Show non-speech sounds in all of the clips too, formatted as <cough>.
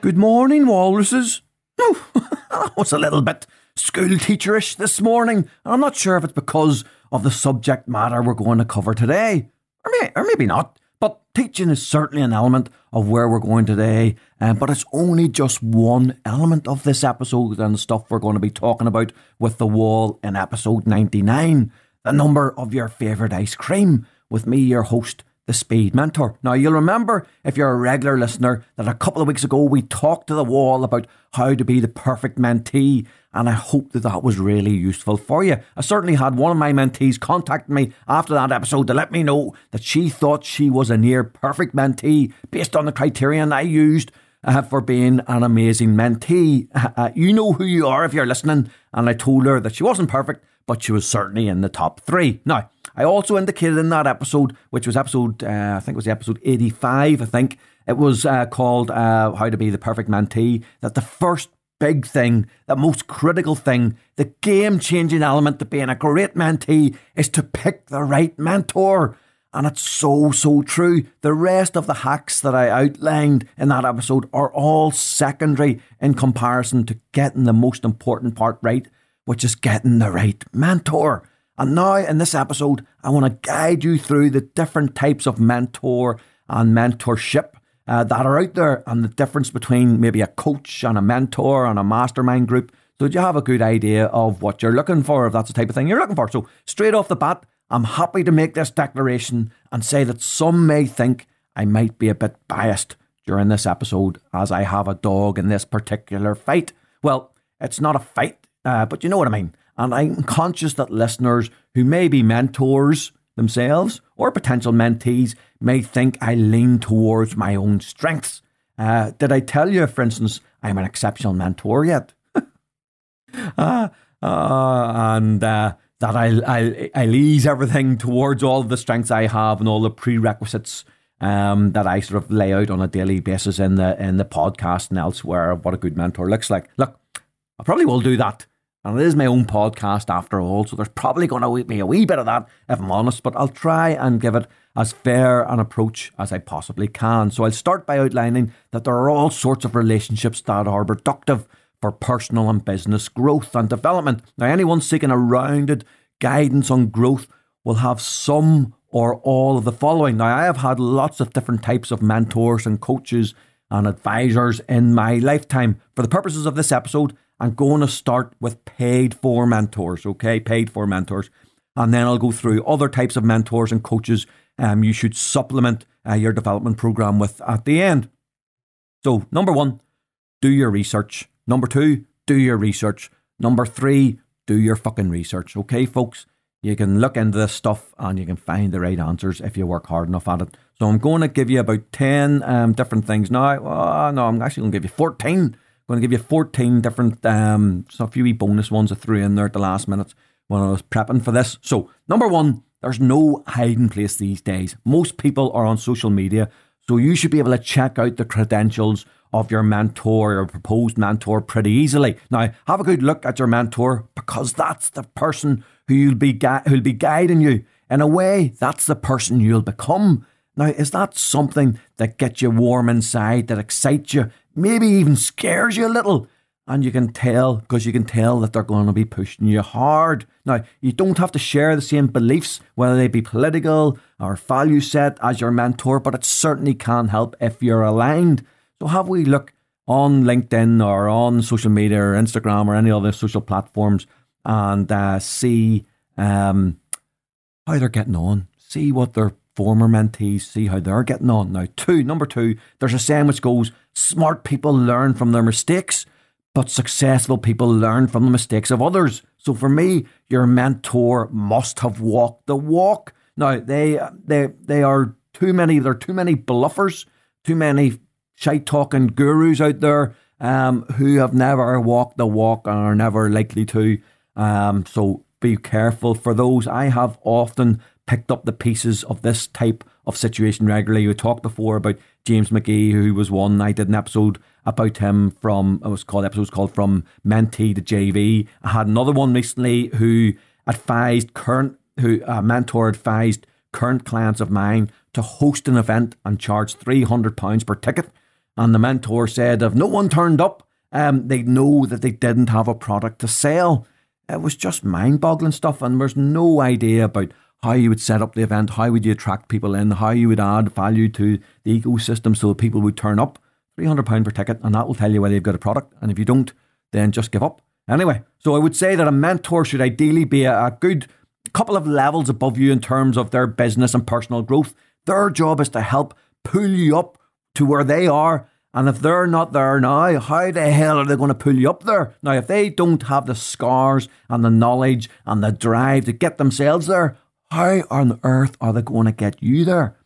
Good morning, walruses. Oh, <laughs> that was a little bit school teacherish this morning, I'm not sure if it's because of the subject matter we're going to cover today, or, may, or maybe not. But teaching is certainly an element of where we're going today, um, but it's only just one element of this episode and the stuff we're going to be talking about with the wall in episode 99, the number of your favourite ice cream, with me, your host, the Speed Mentor. Now, you'll remember, if you're a regular listener, that a couple of weeks ago we talked to the wall about how to be the perfect mentee, and I hope that that was really useful for you. I certainly had one of my mentees contact me after that episode to let me know that she thought she was a near perfect mentee based on the criterion I used. Uh, for being an amazing mentee. Uh, you know who you are if you're listening, and I told her that she wasn't perfect, but she was certainly in the top three. Now, I also indicated in that episode, which was episode, uh, I think it was the episode 85, I think, it was uh, called uh, How to Be the Perfect Mentee, that the first big thing, the most critical thing, the game changing element to being a great mentee is to pick the right mentor. And it's so, so true. The rest of the hacks that I outlined in that episode are all secondary in comparison to getting the most important part right, which is getting the right mentor. And now in this episode, I want to guide you through the different types of mentor and mentorship uh, that are out there and the difference between maybe a coach and a mentor and a mastermind group so you have a good idea of what you're looking for, if that's the type of thing you're looking for. So, straight off the bat, I'm happy to make this declaration and say that some may think I might be a bit biased during this episode as I have a dog in this particular fight. Well, it's not a fight, uh, but you know what I mean. And I'm conscious that listeners who may be mentors themselves or potential mentees may think I lean towards my own strengths. Uh, did I tell you, for instance, I'm an exceptional mentor yet? <laughs> uh, uh, and that I'll, I'll, I'll ease everything towards all the strengths I have and all the prerequisites um, that I sort of lay out on a daily basis in the in the podcast and elsewhere of what a good mentor looks like. Look, I probably will do that. And it is my own podcast after all, so there's probably going to be a wee bit of that, if I'm honest, but I'll try and give it as fair an approach as I possibly can. So I'll start by outlining that there are all sorts of relationships that are productive for personal and business growth and development. Now, anyone seeking a rounded guidance on growth will have some or all of the following. Now, I have had lots of different types of mentors and coaches and advisors in my lifetime. For the purposes of this episode, I'm going to start with paid for mentors, okay? Paid for mentors. And then I'll go through other types of mentors and coaches um, you should supplement uh, your development program with at the end. So, number one, do your research. Number two, do your research. Number three, do your fucking research. Okay, folks? You can look into this stuff and you can find the right answers if you work hard enough at it. So, I'm going to give you about 10 um, different things now. Oh, no, I'm actually going to give you 14 I'm going to give you 14 different, um, so a few wee bonus ones I threw in there at the last minute when I was prepping for this. So, number one, there's no hiding place these days. Most people are on social media, so you should be able to check out the credentials of your mentor or proposed mentor pretty easily. Now, have a good look at your mentor because that's the person who you'll be gui- who'll be guiding you. In a way, that's the person you'll become. Now, is that something that gets you warm inside, that excites you, maybe even scares you a little? And you can tell, because you can tell that they're going to be pushing you hard. Now, you don't have to share the same beliefs, whether they be political or value set as your mentor, but it certainly can help if you're aligned. So, have we look on LinkedIn or on social media or Instagram or any other social platforms and uh, see um, how they're getting on, see what their former mentees, see how they're getting on. Now, two, number two, there's a saying which goes, smart people learn from their mistakes but successful people learn from the mistakes of others. So for me, your mentor must have walked the walk. Now they they they are too many. There are too many bluffers, too many shite talking gurus out there um, who have never walked the walk and are never likely to. Um, so be careful for those. I have often picked up the pieces of this type of situation regularly. We talked before about James McGee, who was one. I did an episode about him from it was called episodes called from mentee to JV. I had another one recently who advised current who a mentor advised current clients of mine to host an event and charge three hundred pounds per ticket. And the mentor said if no one turned up, um, they'd know that they didn't have a product to sell. It was just mind boggling stuff, and there's no idea about how you would set up the event, how would you attract people in, how you would add value to the ecosystem so people would turn up. £300 per ticket, and that will tell you whether you've got a product. And if you don't, then just give up. Anyway, so I would say that a mentor should ideally be a, a good couple of levels above you in terms of their business and personal growth. Their job is to help pull you up to where they are. And if they're not there now, how the hell are they going to pull you up there? Now, if they don't have the scars and the knowledge and the drive to get themselves there, how on earth are they going to get you there?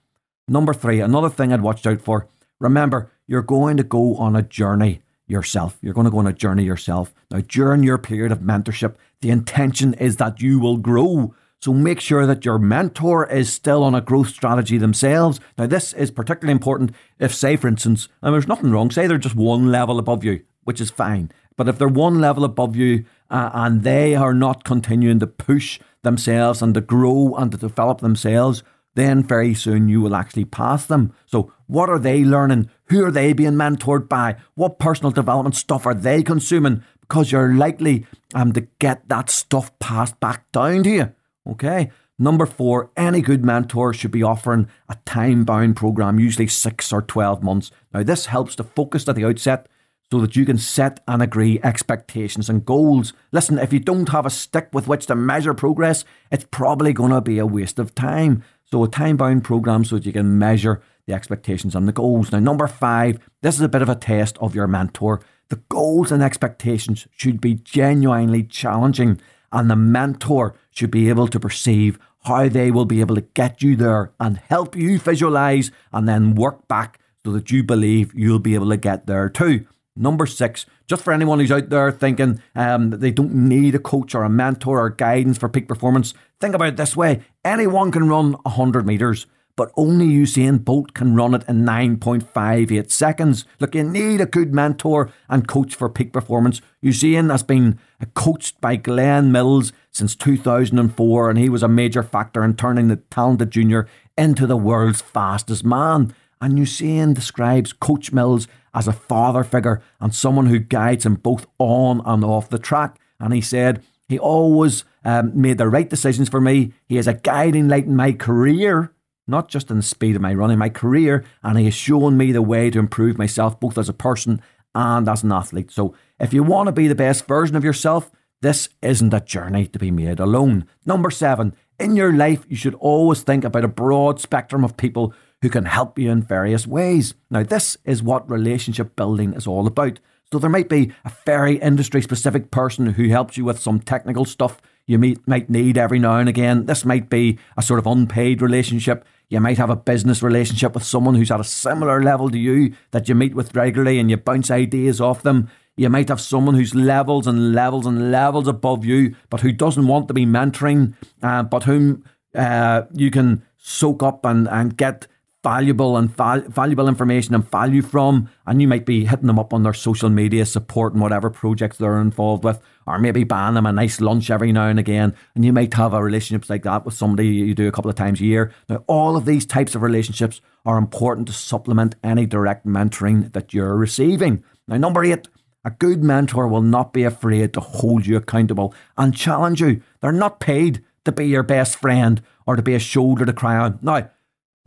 Number three, another thing I'd watched out for. Remember, you're going to go on a journey yourself. You're going to go on a journey yourself. Now, during your period of mentorship, the intention is that you will grow. So make sure that your mentor is still on a growth strategy themselves. Now, this is particularly important if, say, for instance, and there's nothing wrong, say they're just one level above you, which is fine. But if they're one level above you uh, and they are not continuing to push themselves and to grow and to develop themselves, then very soon you will actually pass them. So, what are they learning? Who are they being mentored by? What personal development stuff are they consuming? Because you're likely um, to get that stuff passed back down to you. Okay. Number four, any good mentor should be offering a time bound program, usually six or 12 months. Now, this helps to focus at the outset so that you can set and agree expectations and goals. Listen, if you don't have a stick with which to measure progress, it's probably going to be a waste of time. So, a time bound program so that you can measure the expectations and the goals. Now, number five, this is a bit of a test of your mentor. The goals and expectations should be genuinely challenging, and the mentor should be able to perceive how they will be able to get you there and help you visualize and then work back so that you believe you'll be able to get there too. Number six, just for anyone who's out there thinking um, they don't need a coach or a mentor or guidance for peak performance, think about it this way anyone can run 100 metres, but only Usain Bolt can run it in 9.58 seconds. Look, you need a good mentor and coach for peak performance. Usain has been coached by Glen Mills since 2004, and he was a major factor in turning the talented junior into the world's fastest man. And Usain describes Coach Mills as a father figure and someone who guides him both on and off the track. And he said, he always um, made the right decisions for me. He is a guiding light in my career, not just in the speed of my running, my career. And he has shown me the way to improve myself, both as a person and as an athlete. So if you want to be the best version of yourself, this isn't a journey to be made alone. Number seven, in your life, you should always think about a broad spectrum of people who can help you in various ways. Now, this is what relationship building is all about. So, there might be a very industry specific person who helps you with some technical stuff you might need every now and again. This might be a sort of unpaid relationship. You might have a business relationship with someone who's at a similar level to you that you meet with regularly and you bounce ideas off them. You might have someone who's levels and levels and levels above you, but who doesn't want to be mentoring, uh, but whom uh, you can soak up and, and get valuable and val- valuable information and value from, and you might be hitting them up on their social media support and whatever projects they're involved with, or maybe buying them a nice lunch every now and again. And you might have a relationships like that with somebody you do a couple of times a year. Now, all of these types of relationships are important to supplement any direct mentoring that you're receiving. Now, number eight. A good mentor will not be afraid to hold you accountable and challenge you. They're not paid to be your best friend or to be a shoulder to cry on. Now,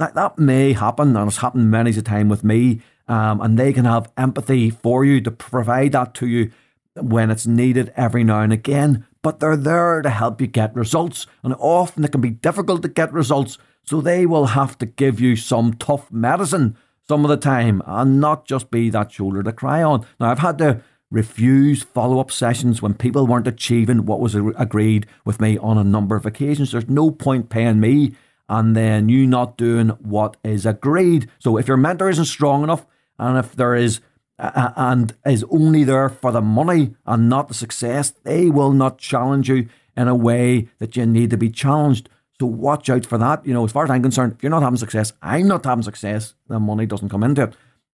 that, that may happen, and it's happened many a time with me. Um, and they can have empathy for you to provide that to you when it's needed every now and again. But they're there to help you get results, and often it can be difficult to get results. So they will have to give you some tough medicine some of the time, and not just be that shoulder to cry on. Now I've had to refuse follow up sessions when people weren't achieving what was agreed with me on a number of occasions. There's no point paying me and then you not doing what is agreed. So if your mentor isn't strong enough, and if there is uh, and is only there for the money and not the success, they will not challenge you in a way that you need to be challenged. So watch out for that. You know, as far as I'm concerned, if you're not having success, I'm not having success, the money doesn't come into it.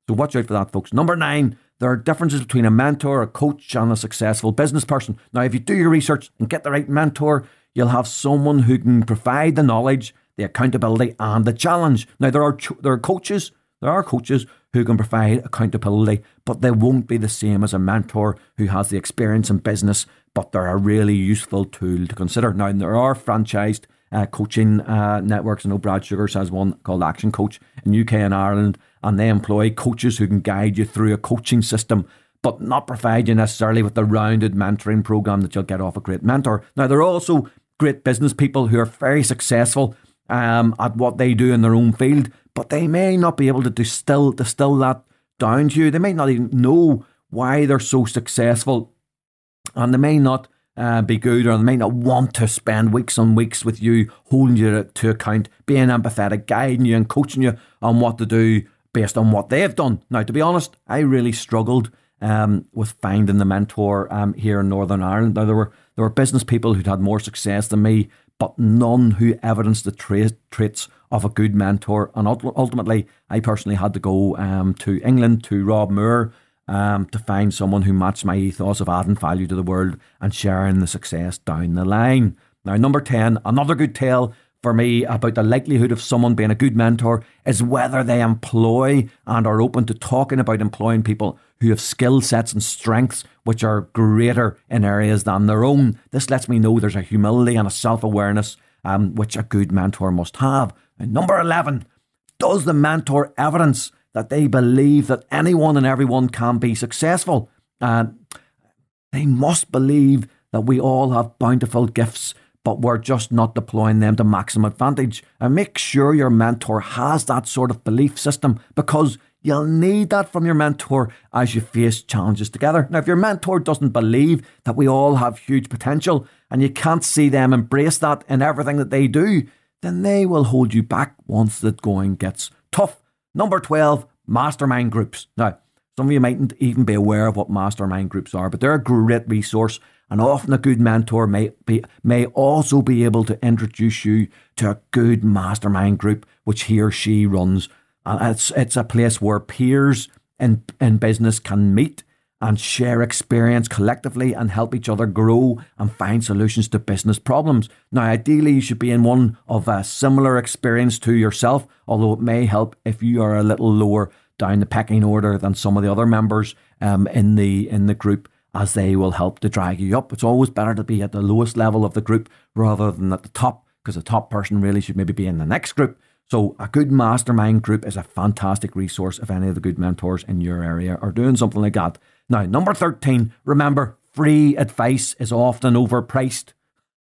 So watch out for that, folks. Number nine, there are differences between a mentor, a coach, and a successful business person. Now, if you do your research and get the right mentor, you'll have someone who can provide the knowledge, the accountability, and the challenge. Now, there are there are coaches, there are coaches who can provide accountability, but they won't be the same as a mentor who has the experience in business. But they're a really useful tool to consider. Now, there are franchised uh, coaching uh, networks. I know Brad Sugars has one called Action Coach in UK and Ireland, and they employ coaches who can guide you through a coaching system, but not provide you necessarily with the rounded mentoring program that you'll get off a great mentor. Now, there are also great business people who are very successful um, at what they do in their own field, but they may not be able to distill distill that down to you. They may not even know why they're so successful, and they may not uh, be good, or they may not want to spend weeks and weeks with you, holding you to account, being empathetic, guiding you, and coaching you on what to do based on what they've done. Now, to be honest, I really struggled um, with finding the mentor um, here in Northern Ireland. Now, there were there were business people who'd had more success than me, but none who evidenced the tra- traits of a good mentor. And ultimately, I personally had to go um, to England to Rob Moore um, to find someone who matched my ethos of adding value to the world and sharing the success down the line. Now, number 10, another good tale for me about the likelihood of someone being a good mentor is whether they employ and are open to talking about employing people who have skill sets and strengths which are greater in areas than their own. This lets me know there's a humility and a self awareness um, which a good mentor must have. And number 11, does the mentor evidence that they believe that anyone and everyone can be successful. And they must believe that we all have bountiful gifts, but we're just not deploying them to maximum advantage. And make sure your mentor has that sort of belief system because you'll need that from your mentor as you face challenges together. Now, if your mentor doesn't believe that we all have huge potential and you can't see them embrace that in everything that they do, then they will hold you back once the going gets tough. Number 12, mastermind groups. Now, some of you mightn't even be aware of what mastermind groups are, but they're a great resource and often a good mentor may be may also be able to introduce you to a good mastermind group which he or she runs. And it's it's a place where peers in in business can meet and share experience collectively and help each other grow and find solutions to business problems. Now, ideally, you should be in one of a similar experience to yourself, although it may help if you are a little lower down the pecking order than some of the other members um, in the in the group, as they will help to drag you up. It's always better to be at the lowest level of the group rather than at the top, because the top person really should maybe be in the next group. So, a good mastermind group is a fantastic resource if any of the good mentors in your area are doing something like that. Now, number 13, remember, free advice is often overpriced.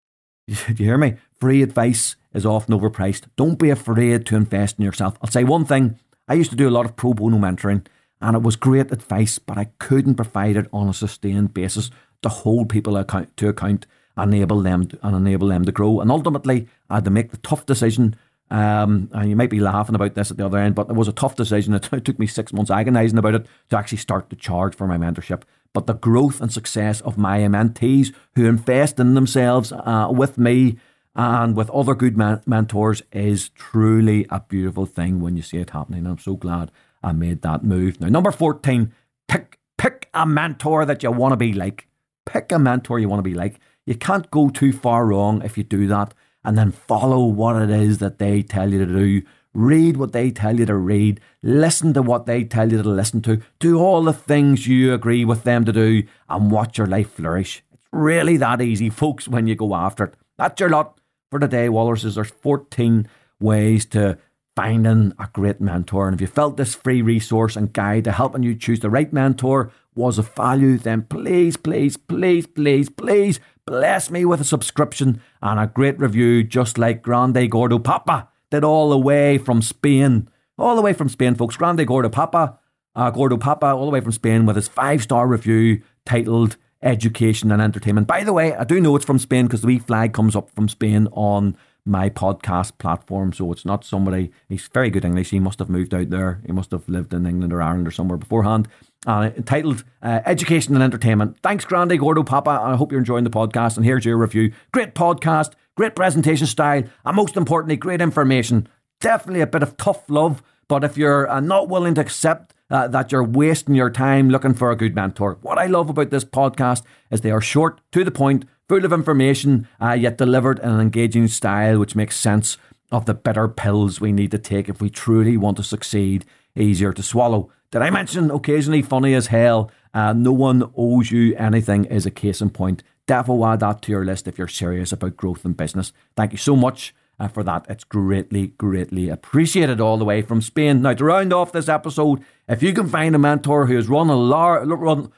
<laughs> Do you hear me? Free advice is often overpriced. Don't be afraid to invest in yourself. I'll say one thing I used to do a lot of pro bono mentoring, and it was great advice, but I couldn't provide it on a sustained basis to hold people account, to account, enable them to, and enable them to grow. And ultimately, I had to make the tough decision um, and you might be laughing about this at the other end, but it was a tough decision. <laughs> It, took me six months agonising about it to actually start to charge for my mentorship. But the growth and success of my mentees who invest in themselves uh, with me and with other good man- mentors is truly a beautiful thing when you see it happening. I'm so glad I made that move. Now, number 14, pick, pick a mentor that you want to be like. Pick a mentor you want to be like. You can't go too far wrong if you do that and then follow what it is that they tell you to do. Read what they tell you to read. Listen to what they tell you to listen to. Do all the things you agree with them to do and watch your life flourish. It's really that easy, folks, when you go after it. That's your lot for today, Walruses. There's 14 ways to finding a great mentor. And if you felt this free resource and guide to helping you choose the right mentor was of value, then please, please, please, please, please bless me with a subscription and a great review, just like Grande Gordo Papa did all the way from Spain. All the way from Spain, folks. Grande Gordo Papa, uh, Gordo Papa, all the way from Spain with his five star review titled Education and Entertainment. By the way, I do know it's from Spain because the wee flag comes up from Spain on my podcast platform. So it's not somebody, he's very good English. He must have moved out there. He must have lived in England or Ireland or somewhere beforehand. Uh, entitled uh, Education and Entertainment. Thanks, Grande Gordo Papa. I hope you're enjoying the podcast. And here's your review. Great podcast, great presentation style, and most importantly, great information. Definitely a bit of tough love. But if you're uh, not willing to accept uh, that you're wasting your time looking for a good mentor. What I love about this podcast is they are short, to the point, full of information, uh, yet delivered in an engaging style which makes sense of the bitter pills we need to take if we truly want to succeed, easier to swallow. Did I mention occasionally funny as hell? Uh, no one owes you anything is a case in point. Definitely add that to your list if you're serious about growth in business. Thank you so much uh, for that. It's greatly, greatly appreciated all the way from Spain. Now, to round off this episode, if you can find a mentor who has run a large,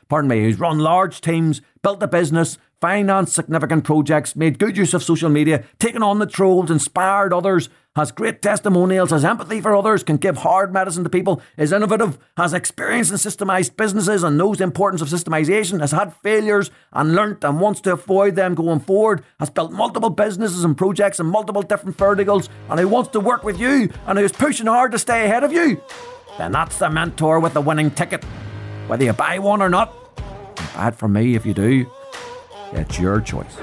pardon me, who's run large teams, built a business, financed significant projects, made good use of social media, taken on the trolls, inspired others, has great testimonials, has empathy for others, can give hard medicine to people, is innovative, has experience in systemized businesses and knows the importance of systemization, has had failures and learnt and wants to avoid them going forward, has built multiple businesses and projects in multiple different verticals, and who wants to work with you and who's pushing hard to stay ahead of you, then that's the mentor with the winning ticket. Whether you buy one or not, bad for me if you do. It's your choice.